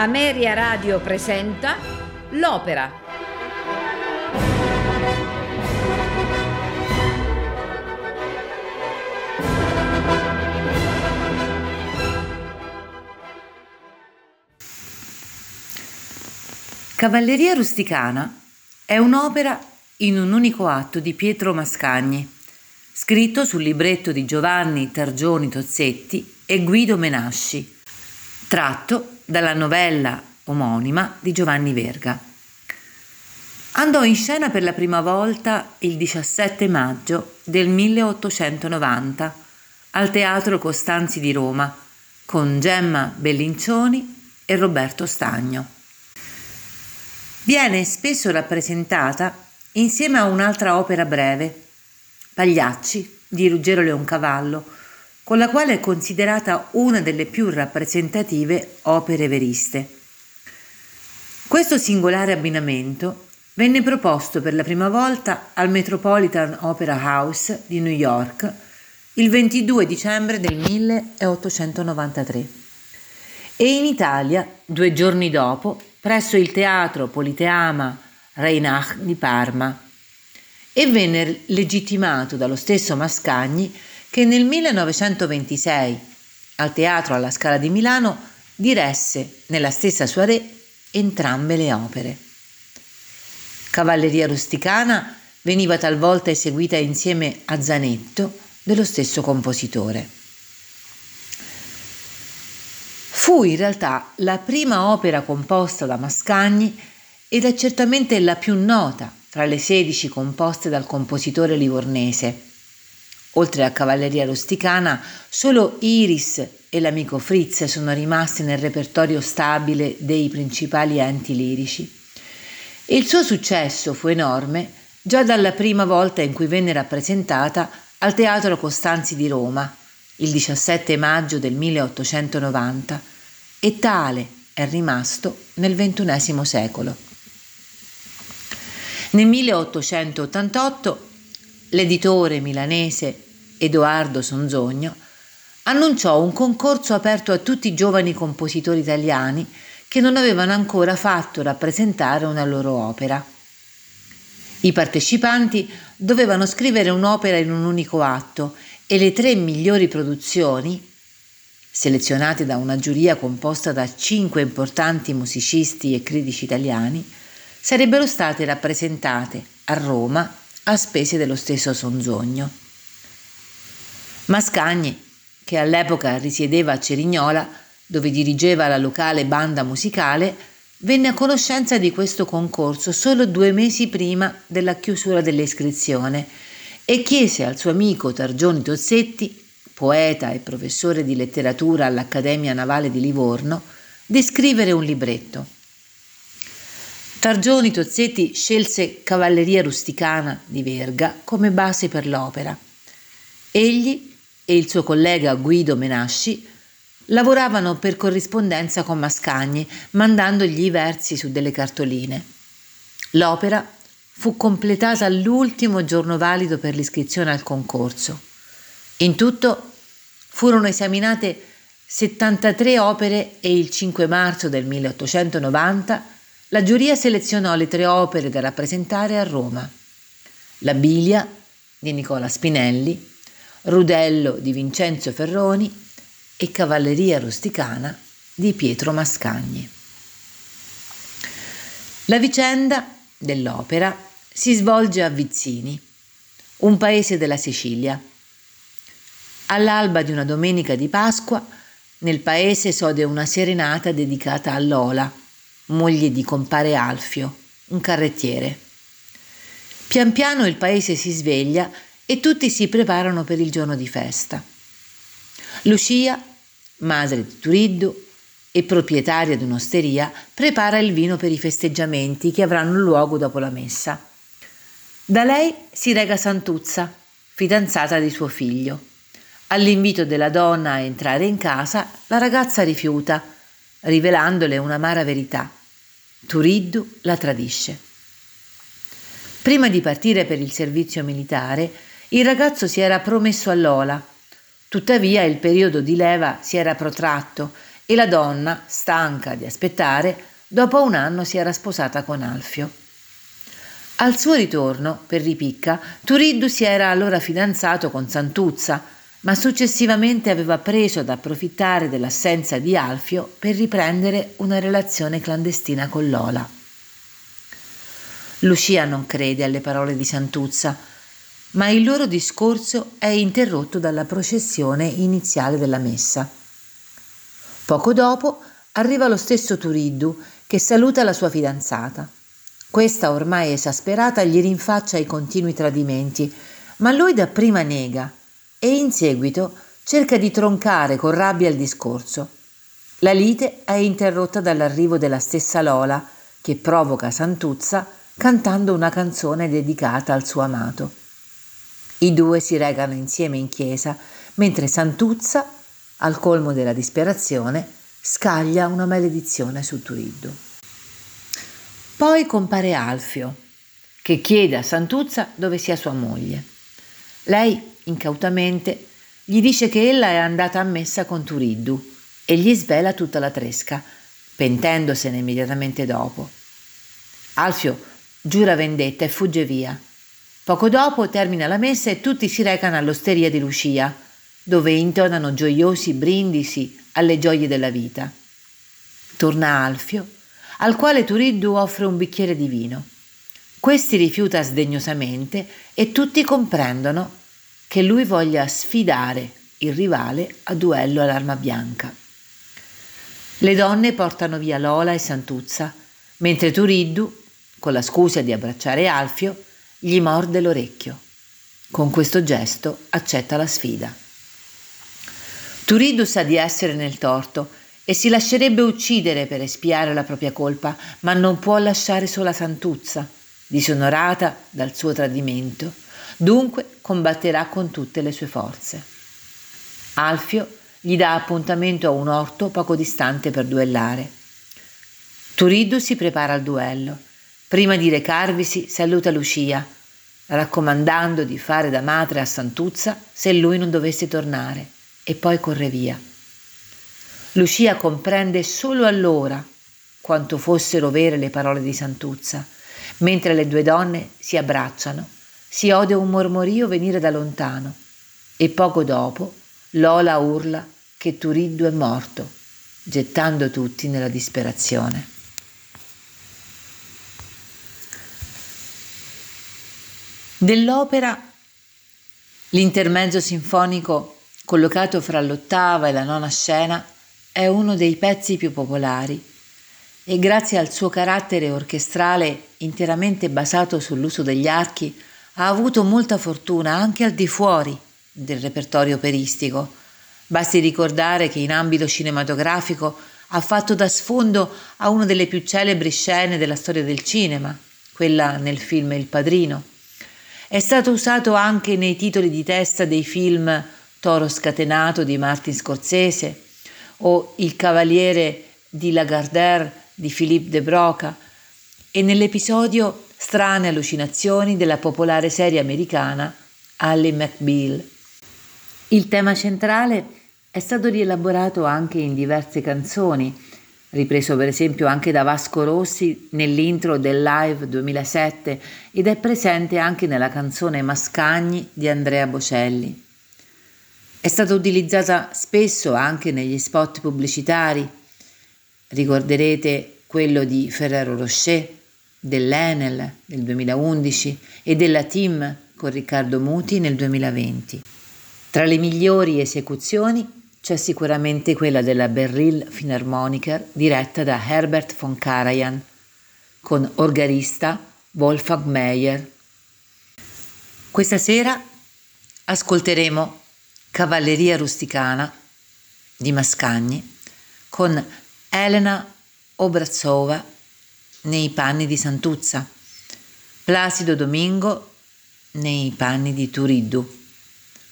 Ameria Radio presenta L'Opera. Cavalleria rusticana è un'opera in un unico atto di Pietro Mascagni, scritto sul libretto di Giovanni Targioni Tozzetti e Guido Menasci, tratto dalla novella omonima di Giovanni Verga. Andò in scena per la prima volta il 17 maggio del 1890 al Teatro Costanzi di Roma con Gemma Bellincioni e Roberto Stagno. Viene spesso rappresentata insieme a un'altra opera breve, Pagliacci di Ruggero Leoncavallo, con la quale è considerata una delle più rappresentative opere veriste. Questo singolare abbinamento venne proposto per la prima volta al Metropolitan Opera House di New York il 22 dicembre del 1893 e in Italia due giorni dopo presso il Teatro Politeama Reinach di Parma e venne legittimato dallo stesso Mascagni che nel 1926 al Teatro alla Scala di Milano diresse nella stessa soirée entrambe le opere. Cavalleria rusticana veniva talvolta eseguita insieme a Zanetto dello stesso compositore. Fu in realtà la prima opera composta da Mascagni ed è certamente la più nota tra le 16 composte dal compositore livornese Oltre a Cavalleria Rusticana, solo Iris e l'amico Fritz sono rimasti nel repertorio stabile dei principali enti lirici. Il suo successo fu enorme già dalla prima volta in cui venne rappresentata al Teatro Costanzi di Roma, il 17 maggio del 1890, e tale è rimasto nel XXI secolo. Nel 1888 l'editore milanese Edoardo Sonzogno annunciò un concorso aperto a tutti i giovani compositori italiani che non avevano ancora fatto rappresentare una loro opera. I partecipanti dovevano scrivere un'opera in un unico atto e le tre migliori produzioni, selezionate da una giuria composta da cinque importanti musicisti e critici italiani, sarebbero state rappresentate a Roma a spese dello stesso Sonzogno. Mascagni, che all'epoca risiedeva a Cerignola, dove dirigeva la locale banda musicale, venne a conoscenza di questo concorso solo due mesi prima della chiusura dell'iscrizione e chiese al suo amico Targioni Tozzetti, poeta e professore di letteratura all'Accademia Navale di Livorno, di scrivere un libretto. Targioni Tozzetti scelse Cavalleria rusticana di Verga come base per l'opera. Egli e il suo collega Guido Menasci lavoravano per corrispondenza con Mascagni, mandandogli i versi su delle cartoline. L'opera fu completata l'ultimo giorno valido per l'iscrizione al concorso. In tutto furono esaminate 73 opere e il 5 marzo del 1890 la giuria selezionò le tre opere da rappresentare a Roma. La Bilia di Nicola Spinelli, Rudello di Vincenzo Ferroni e Cavalleria rusticana di Pietro Mascagni. La vicenda dell'opera si svolge a Vizzini, un paese della Sicilia. All'alba di una domenica di Pasqua, nel paese sode una serenata dedicata a Lola, moglie di compare Alfio, un carrettiere. Pian piano il paese si sveglia e tutti si preparano per il giorno di festa. Lucia, madre di Turiddu e proprietaria di un'osteria, prepara il vino per i festeggiamenti che avranno luogo dopo la messa. Da lei si rega Santuzza, fidanzata di suo figlio. All'invito della donna a entrare in casa, la ragazza rifiuta, rivelandole un'amara verità. Turiddu la tradisce. Prima di partire per il servizio militare, il ragazzo si era promesso a Lola. Tuttavia il periodo di leva si era protratto e la donna, stanca di aspettare, dopo un anno si era sposata con Alfio. Al suo ritorno, per ripicca, Turiddu si era allora fidanzato con Santuzza, ma successivamente aveva preso ad approfittare dell'assenza di Alfio per riprendere una relazione clandestina con Lola. Lucia non crede alle parole di Santuzza, ma il loro discorso è interrotto dalla processione iniziale della messa. Poco dopo arriva lo stesso Turiddu che saluta la sua fidanzata. Questa, ormai esasperata, gli rinfaccia i continui tradimenti, ma lui dapprima nega e in seguito cerca di troncare con rabbia il discorso. La lite è interrotta dall'arrivo della stessa Lola, che provoca Santuzza cantando una canzone dedicata al suo amato. I due si regano insieme in chiesa, mentre Santuzza al colmo della disperazione, scaglia una maledizione su Turiddu. Poi compare Alfio, che chiede a Santuzza dove sia sua moglie. Lei, incautamente, gli dice che ella è andata a messa con Turiddu e gli svela tutta la tresca, pentendosene immediatamente dopo. Alfio giura vendetta e fugge via. Poco dopo termina la messa e tutti si recano all'osteria di Lucia, dove intonano gioiosi brindisi alle gioie della vita. Torna Alfio, al quale Turiddu offre un bicchiere di vino. Questi rifiuta sdegnosamente e tutti comprendono che lui voglia sfidare il rivale a duello all'arma bianca. Le donne portano via Lola e Santuzza, mentre Turiddu, con la scusa di abbracciare Alfio, gli morde l'orecchio. Con questo gesto accetta la sfida. Turiddu sa di essere nel torto e si lascerebbe uccidere per espiare la propria colpa, ma non può lasciare sola Santuzza, disonorata dal suo tradimento. Dunque combatterà con tutte le sue forze. Alfio gli dà appuntamento a un orto poco distante per duellare. Turiddu si prepara al duello. Prima di recarvisi saluta Lucia, raccomandando di fare da madre a Santuzza se lui non dovesse tornare e poi corre via. Lucia comprende solo allora quanto fossero vere le parole di Santuzza, mentre le due donne si abbracciano, si ode un mormorio venire da lontano e poco dopo Lola urla che Turiddu è morto, gettando tutti nella disperazione. Dell'opera l'intermezzo sinfonico collocato fra l'ottava e la nona scena, è uno dei pezzi più popolari e grazie al suo carattere orchestrale interamente basato sull'uso degli archi ha avuto molta fortuna anche al di fuori del repertorio operistico. Basti ricordare che in ambito cinematografico ha fatto da sfondo a una delle più celebri scene della storia del cinema, quella nel film Il Padrino. È stato usato anche nei titoli di testa dei film Toro scatenato di Martin Scorsese o Il cavaliere di Lagardère di Philippe de Broca e nell'episodio Strane allucinazioni della popolare serie americana Ally McBeal. Il tema centrale è stato rielaborato anche in diverse canzoni, ripreso per esempio anche da Vasco Rossi nell'intro del live 2007 ed è presente anche nella canzone Mascagni di Andrea Bocelli. È stata utilizzata spesso anche negli spot pubblicitari. Ricorderete quello di Ferrero Rocher, dell'Enel nel 2011 e della Team con Riccardo Muti nel 2020. Tra le migliori esecuzioni c'è sicuramente quella della Berlin Philharmoniker diretta da Herbert von Karajan con organista Wolfgang Meyer. Questa sera ascolteremo Cavalleria rusticana di Mascagni con Elena Obrazova nei panni di Santuzza, Placido Domingo nei panni di Turiddu,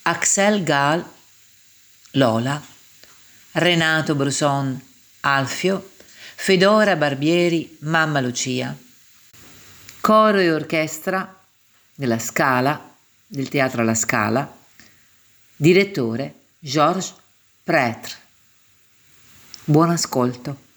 Axel Gal, Lola, Renato Bruson, Alfio, Fedora Barbieri, Mamma Lucia, coro e orchestra della Scala, del Teatro alla Scala, Direttore Georges Prêtre. Buon ascolto.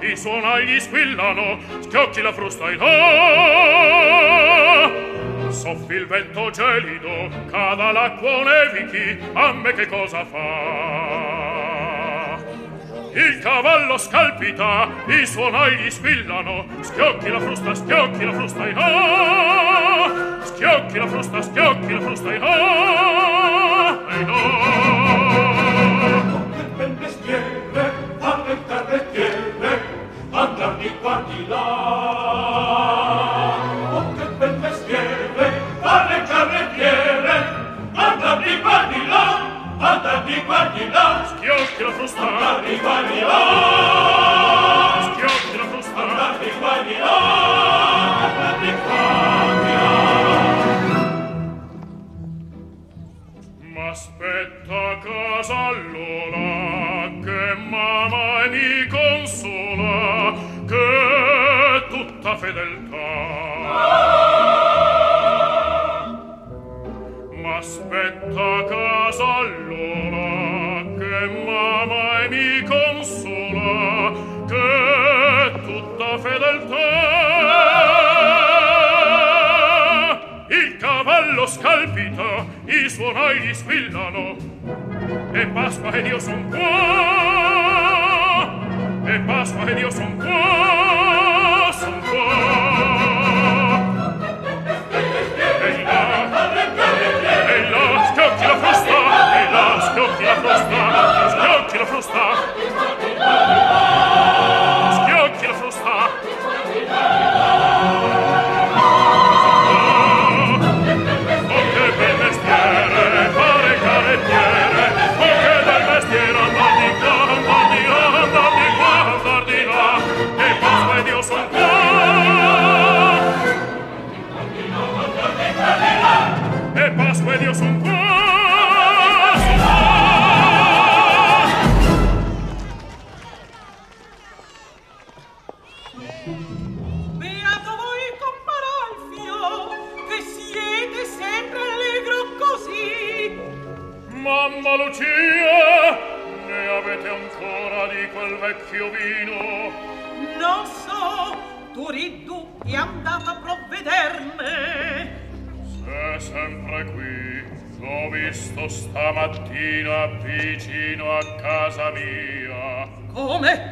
i suonagli squillano, schiocchi la frusta in là. Soffi il vento gelido, cada l'acqua nevichi, a me che cosa fa? Il cavallo scalpita, i suonagli squillano, schiocchi la frusta, schiocchi la frusta in là. Schiocchi la frusta, schiocchi la frusta in là. E in là. è Pasqua ed io son qua. È Pasqua ed io son qua. Visto stamattina vicino a casa mia. Come?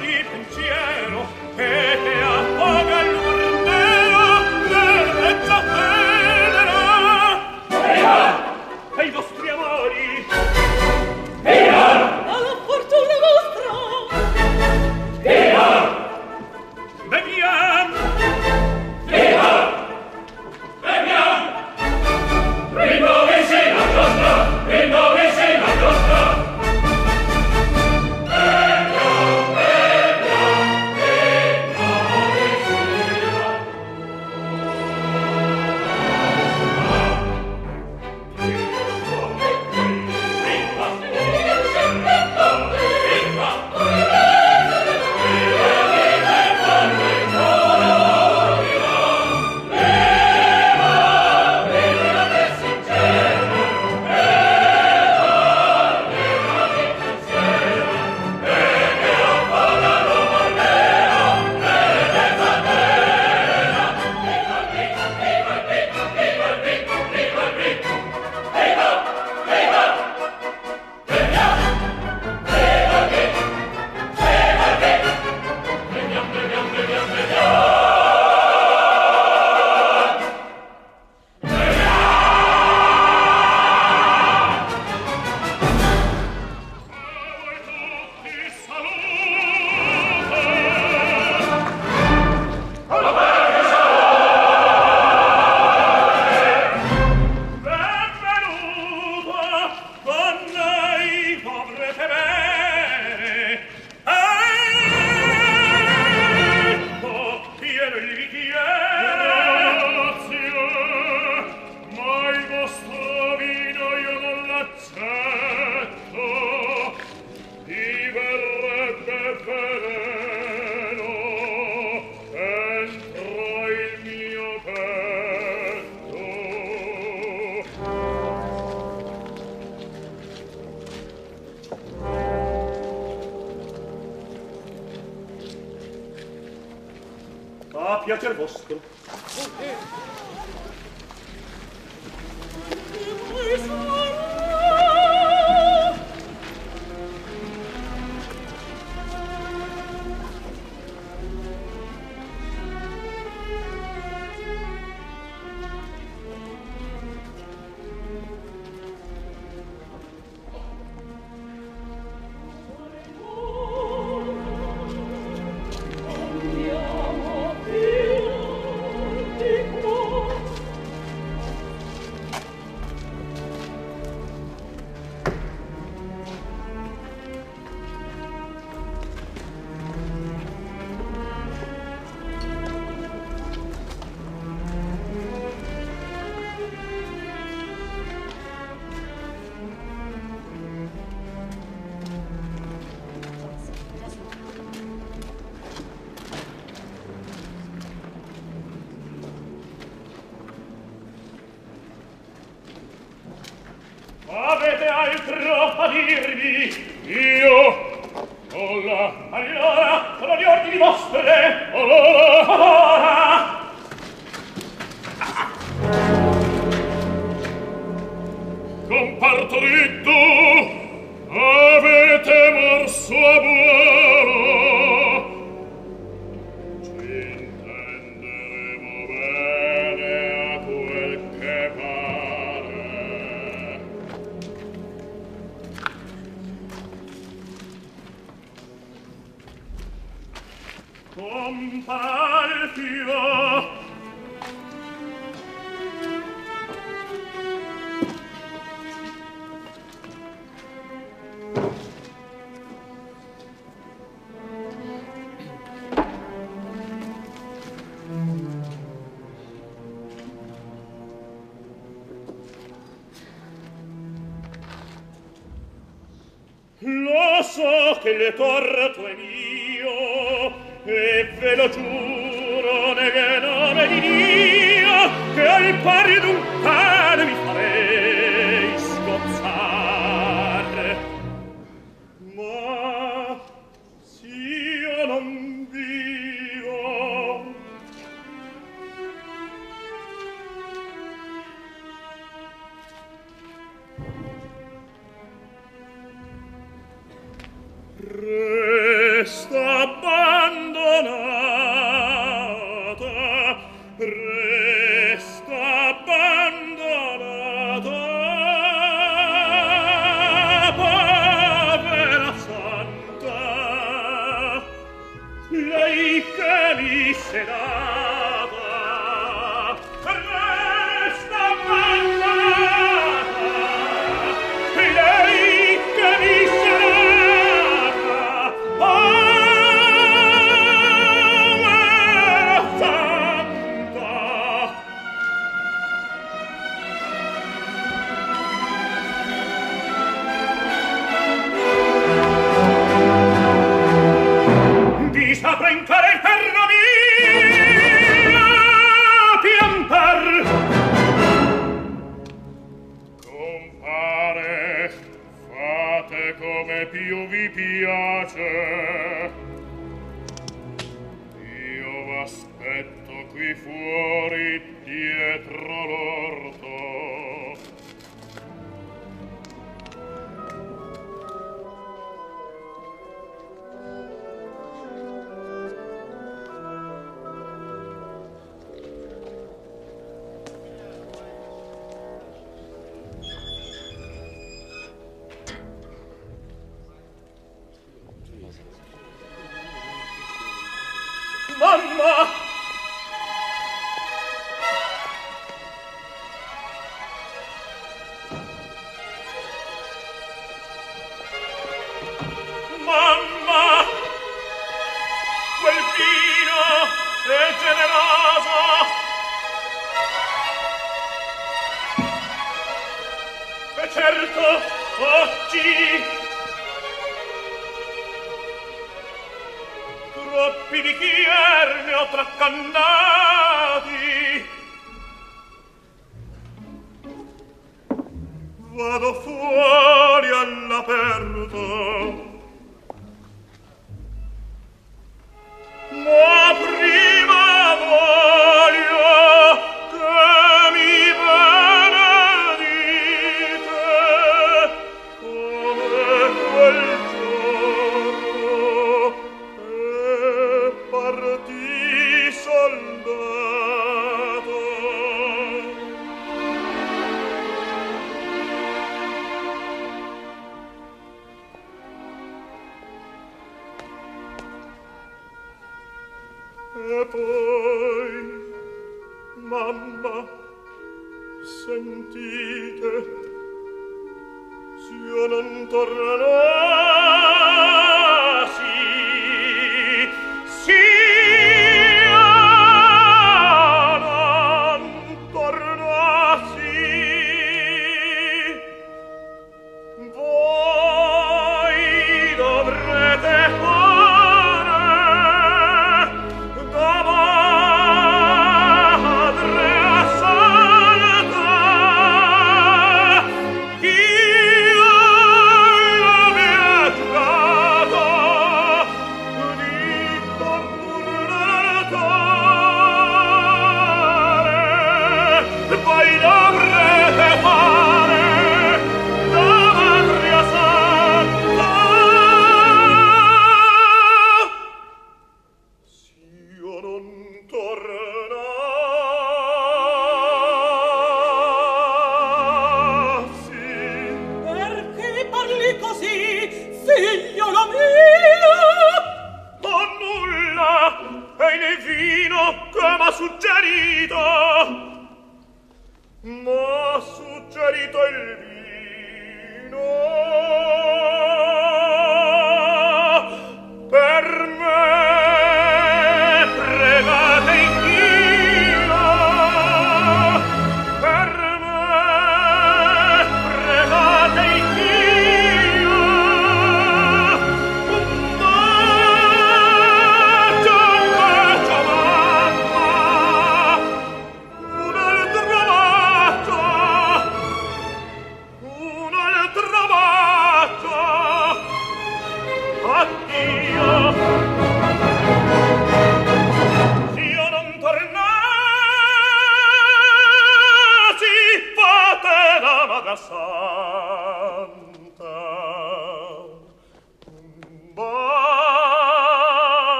di pensiero che te here.